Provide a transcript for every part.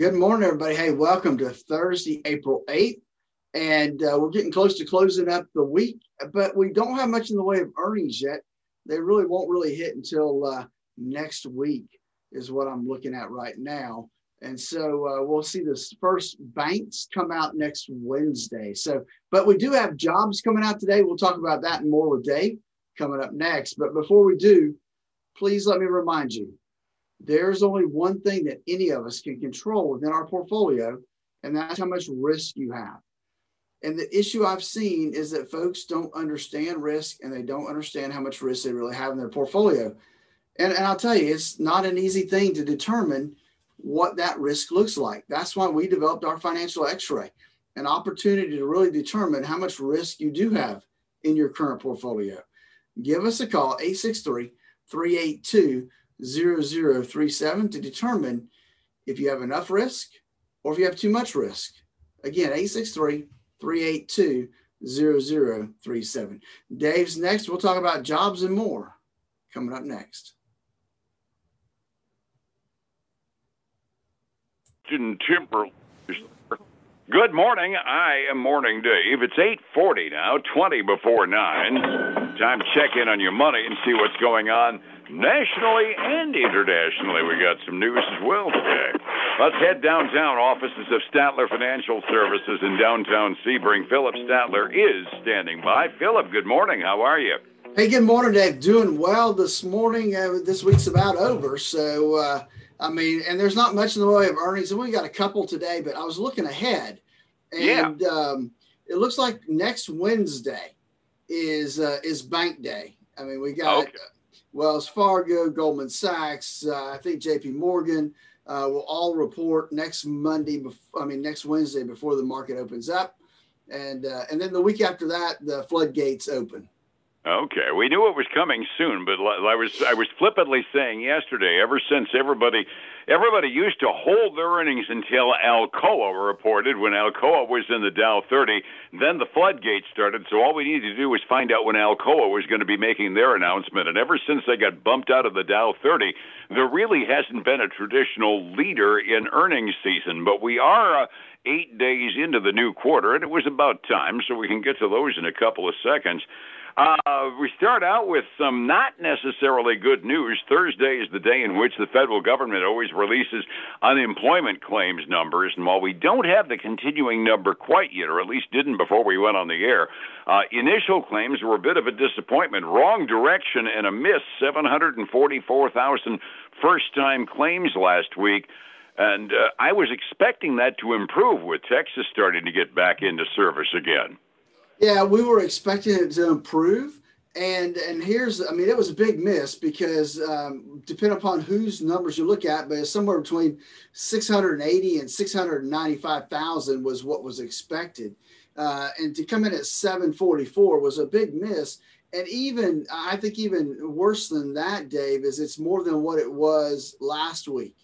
Good morning, everybody. Hey, welcome to Thursday, April 8th. And uh, we're getting close to closing up the week, but we don't have much in the way of earnings yet. They really won't really hit until uh, next week, is what I'm looking at right now. And so uh, we'll see the first banks come out next Wednesday. So, but we do have jobs coming out today. We'll talk about that more with Dave coming up next. But before we do, please let me remind you there's only one thing that any of us can control within our portfolio, and that's how much risk you have. And the issue I've seen is that folks don't understand risk and they don't understand how much risk they really have in their portfolio. And, and I'll tell you, it's not an easy thing to determine what that risk looks like. That's why we developed our financial x ray, an opportunity to really determine how much risk you do have in your current portfolio. Give us a call, 863 382 0037 to determine if you have enough risk or if you have too much risk. Again, 863 382 0037. Dave's next. We'll talk about jobs and more coming up next. Timber. Good morning. I am Morning Dave. It's 8:40 now, 20 before 9. Time to check in on your money and see what's going on nationally and internationally. We got some news as well today. Let's head downtown. Offices of Statler Financial Services in downtown Sebring. Phillip Statler is standing by. Phillip, good morning. How are you? Hey, good morning, Dave. Doing well this morning. Uh, this week's about over. So, uh, I mean, and there's not much in the way of earnings. And we got a couple today, but I was looking ahead. And yeah. um, it looks like next Wednesday is uh, is bank day. I mean, we got okay. Wells Fargo, Goldman Sachs, uh, I think JP Morgan uh, will all report next Monday, I mean, next Wednesday before the market opens up. And, uh, and then the week after that, the floodgates open. Okay, we knew it was coming soon, but I was I was flippantly saying yesterday. Ever since everybody everybody used to hold their earnings until Alcoa reported when Alcoa was in the Dow 30. Then the floodgates started. So all we needed to do was find out when Alcoa was going to be making their announcement. And ever since they got bumped out of the Dow 30, there really hasn't been a traditional leader in earnings season. But we are. Uh, eight days into the new quarter, and it was about time, so we can get to those in a couple of seconds. Uh, we start out with some not necessarily good news. Thursday is the day in which the federal government always releases unemployment claims numbers. And while we don't have the continuing number quite yet, or at least didn't before we went on the air, uh, initial claims were a bit of a disappointment. Wrong direction and a miss 744,000 first time claims last week. And uh, I was expecting that to improve with Texas starting to get back into service again. Yeah, we were expecting it to improve. And and here's, I mean, it was a big miss because um, depending upon whose numbers you look at, but it's somewhere between 680 and 695,000 was what was expected. Uh, and to come in at 744 was a big miss. And even, I think, even worse than that, Dave, is it's more than what it was last week.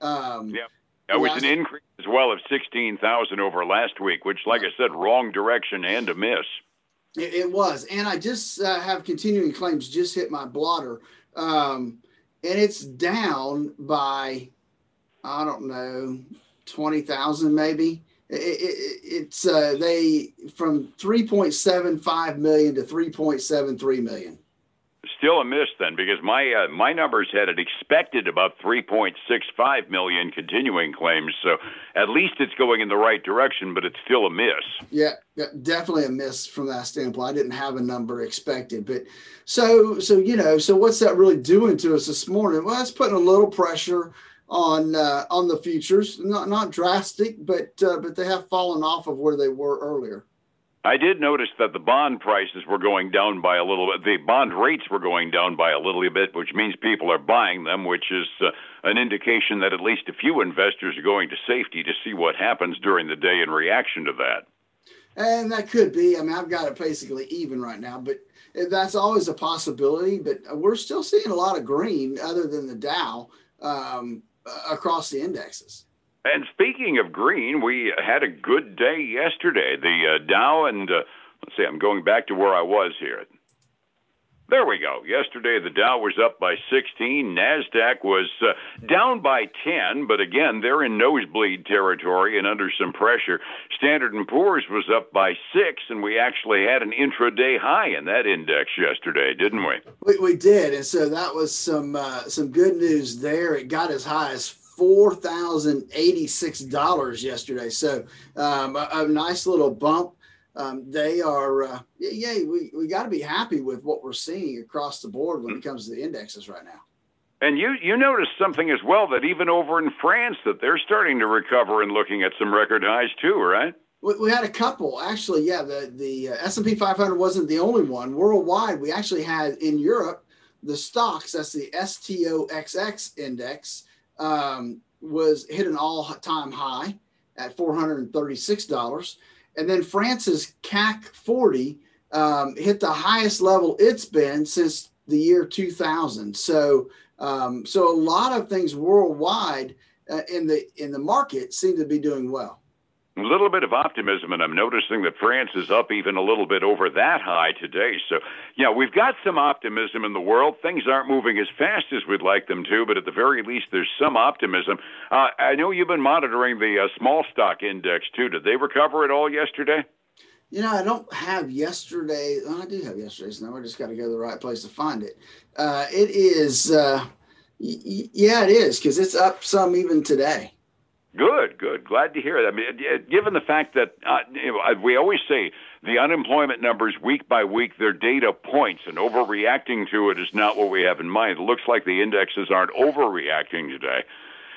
Um, yeah. That was an increase as well of 16,000 over last week, which, like I said, wrong direction and a miss. It, it was. And I just uh, have continuing claims just hit my blotter. Um, and it's down by, I don't know, 20,000 maybe. It, it, it's uh, they from 3.75 million to 3.73 million still a miss then because my uh, my numbers had it expected about 3.65 million continuing claims. So at least it's going in the right direction, but it's still a miss. Yeah, definitely a miss from that standpoint. I didn't have a number expected, but so so you know, so what's that really doing to us this morning? Well, it's putting a little pressure on uh, on the futures. Not not drastic, but uh, but they have fallen off of where they were earlier. I did notice that the bond prices were going down by a little bit. The bond rates were going down by a little bit, which means people are buying them, which is uh, an indication that at least a few investors are going to safety to see what happens during the day in reaction to that. And that could be. I mean, I've got it basically even right now, but that's always a possibility. But we're still seeing a lot of green, other than the Dow, um, across the indexes. And speaking of green, we had a good day yesterday. The uh, Dow and uh, let's see, I'm going back to where I was here. There we go. Yesterday, the Dow was up by 16. NASDAQ was uh, down by 10, but again, they're in nosebleed territory and under some pressure. Standard & Poor's was up by 6, and we actually had an intraday high in that index yesterday, didn't we? We, we did, and so that was some uh, some good news there. It got as high as four thousand eighty six dollars yesterday, so um, a, a nice little bump um, they are, uh, yeah, we, we got to be happy with what we're seeing across the board when it comes to the indexes right now. And you you noticed something as well that even over in France that they're starting to recover and looking at some record highs too, right? We, we had a couple actually. Yeah, the the uh, S and P 500 wasn't the only one. Worldwide, we actually had in Europe the stocks. That's the STOXX index um, was hit an all time high at 436 dollars. And then France's CAC 40 um, hit the highest level it's been since the year 2000. So, um, so a lot of things worldwide uh, in the in the market seem to be doing well. A little bit of optimism, and I'm noticing that France is up even a little bit over that high today. So, yeah, we've got some optimism in the world. Things aren't moving as fast as we'd like them to, but at the very least, there's some optimism. Uh, I know you've been monitoring the uh, small stock index too. Did they recover at all yesterday? You know, I don't have yesterday. Well, I do have yesterday's number. I just got to go to the right place to find it. Uh, it is, uh, yeah, it is because it's up some even today. Good, good. Glad to hear it. I mean, given the fact that uh, we always say the unemployment numbers week by week, they're data points, and overreacting to it is not what we have in mind. It looks like the indexes aren't overreacting today.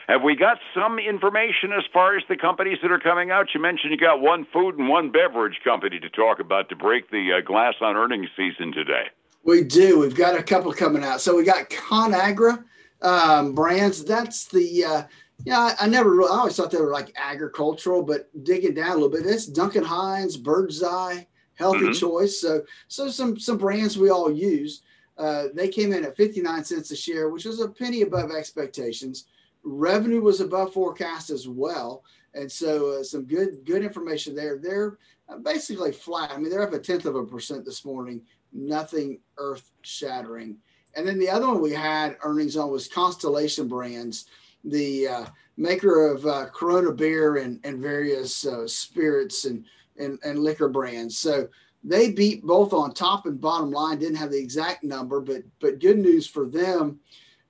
Have we got some information as far as the companies that are coming out? You mentioned you got one food and one beverage company to talk about to break the uh, glass on earnings season today. We do. We've got a couple coming out. So we got ConAgra um, brands. That's the uh, yeah, I, I never really, I always thought they were like agricultural, but digging down a little bit, it's Duncan Hines, Bird's Eye, Healthy mm-hmm. Choice. So, so some some brands we all use. Uh, they came in at 59 cents a share, which was a penny above expectations. Revenue was above forecast as well, and so uh, some good good information there. They're uh, basically flat. I mean, they're up a tenth of a percent this morning. Nothing earth shattering. And then the other one we had earnings on was Constellation Brands the uh, maker of uh, Corona beer and, and various uh, spirits and, and, and liquor brands. So they beat both on top and bottom line. Didn't have the exact number, but but good news for them,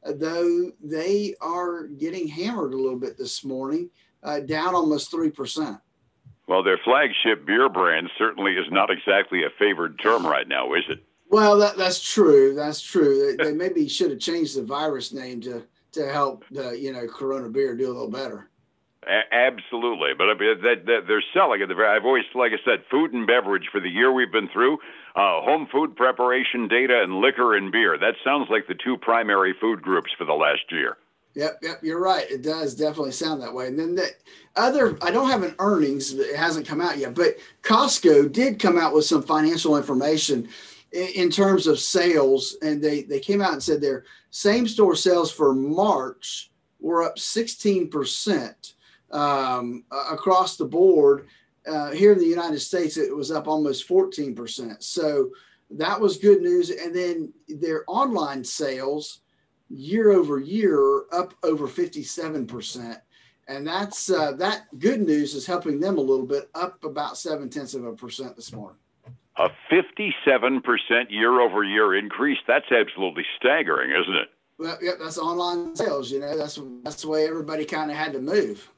uh, though they are getting hammered a little bit this morning, uh, down almost three percent. Well, their flagship beer brand certainly is not exactly a favored term right now, is it? Well, that, that's true. That's true. They, they maybe should have changed the virus name to to help the you know Corona beer do a little better. A- absolutely, but I mean, that, that they're selling it. The very I've always, like I said, food and beverage for the year we've been through, uh, home food preparation data, and liquor and beer. That sounds like the two primary food groups for the last year. Yep, yep, you're right. It does definitely sound that way. And then the other, I don't have an earnings, it hasn't come out yet, but Costco did come out with some financial information in, terms of sales, and they they came out and said their same store sales for March were up 16% um, across the board. Uh, here in the United States, it was up almost 14%. So that was good news. And then their online sales year over year up over 57%. And that's uh, that good news is helping them a little bit, up about seven tenths of a percent this morning. A 57% year over year increase. That's absolutely staggering, isn't it? Well, yeah, that's online sales. You know, that's that's the way everybody kind of had to move.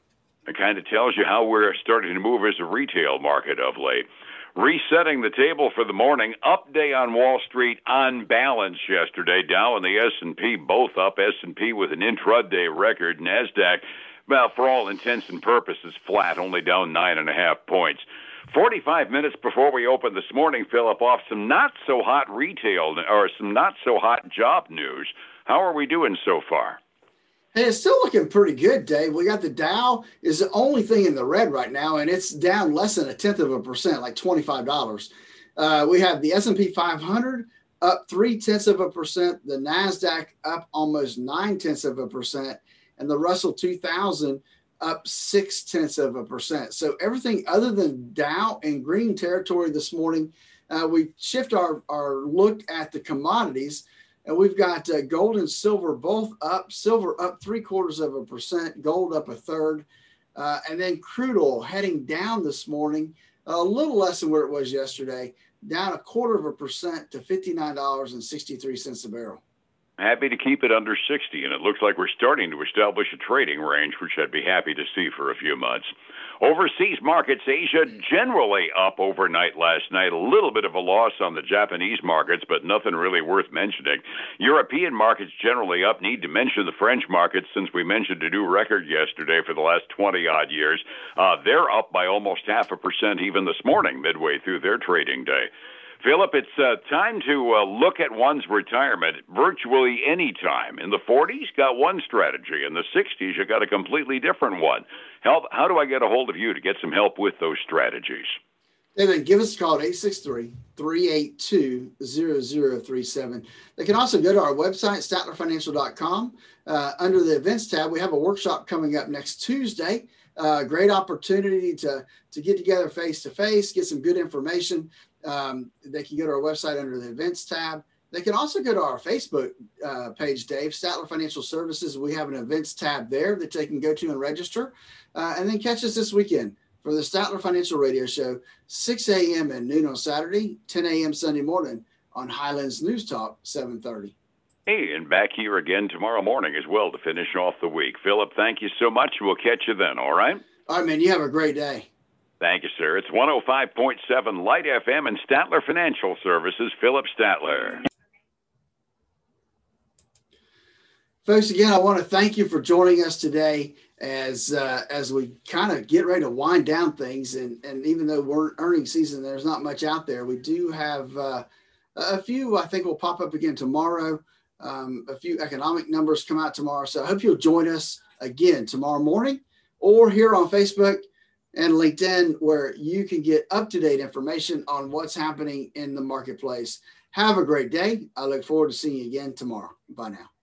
It kind of tells you how we're starting to move as a retail market of late. Resetting the table for the morning. Up day on Wall Street on balance yesterday. Dow and the S&P both up. S&P with an intraday record. Nasdaq, well, for all intents and purposes, flat, only down nine and a half points. 45 minutes before we open this morning, Phillip, off some not so hot retail or some not so hot job news. How are we doing so far? Hey, it's still looking pretty good, Dave. We got the Dow is the only thing in the red right now, and it's down less than a tenth of a percent, like twenty five dollars. Uh, we have the S and P 500 up three tenths of a percent, the Nasdaq up almost nine tenths of a percent, and the Russell 2000 up six tenths of a percent. So everything other than Dow and green territory this morning. uh, we shift our, our look at the commodities. And we've got uh, gold and silver both up, silver up three quarters of a percent, gold up a third. Uh, and then crude oil heading down this morning, a little less than where it was yesterday, down a quarter of a percent to $59.63 a barrel. Happy to keep it under 60, and it looks like we're starting to establish a trading range, which I'd be happy to see for a few months. Overseas markets, Asia generally up overnight last night. A little bit of a loss on the Japanese markets, but nothing really worth mentioning. European markets generally up. Need to mention the French markets since we mentioned a new record yesterday for the last 20 odd years. Uh, they're up by almost half a percent even this morning, midway through their trading day. Phillip, it's uh, time to uh, look at one's retirement virtually any time. In the 40s, got one strategy. In the 60s, you got a completely different one. Help! How do I get a hold of you to get some help with those strategies? David, give us a call at 863-382-0037. They can also go to our website, statlerfinancial.com. Uh, under the events tab, we have a workshop coming up next Tuesday. Uh, great opportunity to, to get together face to face, get some good information. Um, they can go to our website under the events tab. They can also go to our Facebook uh, page, Dave, Statler Financial Services. We have an events tab there that they can go to and register. Uh, and then catch us this weekend for the Statler Financial Radio Show, 6 a.m. and noon on Saturday, 10 a.m. Sunday morning on Highlands News Talk, 730. Hey, and back here again tomorrow morning as well to finish off the week. Phillip, thank you so much. We'll catch you then, all right? All right, man. You have a great day. Thank you, sir. It's 105.7 Light FM and Statler Financial Services, Phillip Statler. Folks, again, I want to thank you for joining us today as uh, as we kind of get ready to wind down things. And, and even though we're earning season, there's not much out there. We do have uh, a few, I think, will pop up again tomorrow. Um, a few economic numbers come out tomorrow. So I hope you'll join us again tomorrow morning or here on Facebook and LinkedIn, where you can get up to date information on what's happening in the marketplace. Have a great day. I look forward to seeing you again tomorrow. Bye now.